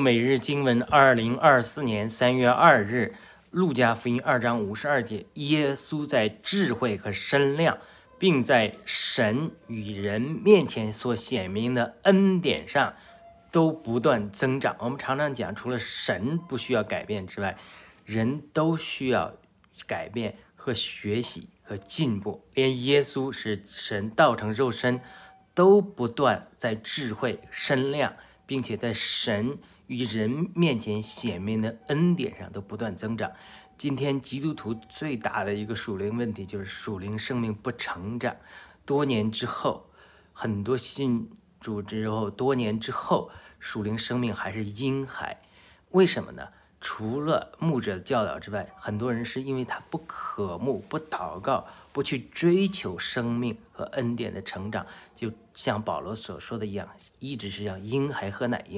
每日经文，二零二四年三月二日，路加福音二章五十二节，耶稣在智慧和身量，并在神与人面前所显明的恩典上，都不断增长。我们常常讲，除了神不需要改变之外，人都需要改变和学习和进步。连耶稣是神道成肉身，都不断在智慧、身量，并且在神。与人面前显明的恩典上都不断增长。今天基督徒最大的一个属灵问题就是属灵生命不成长。多年之后，很多信主之后，多年之后，属灵生命还是婴孩。为什么呢？除了牧者的教导之外，很多人是因为他不渴慕、不祷告、不去追求生命和恩典的成长，就像保罗所说的一样，一直是像婴孩喝奶一样。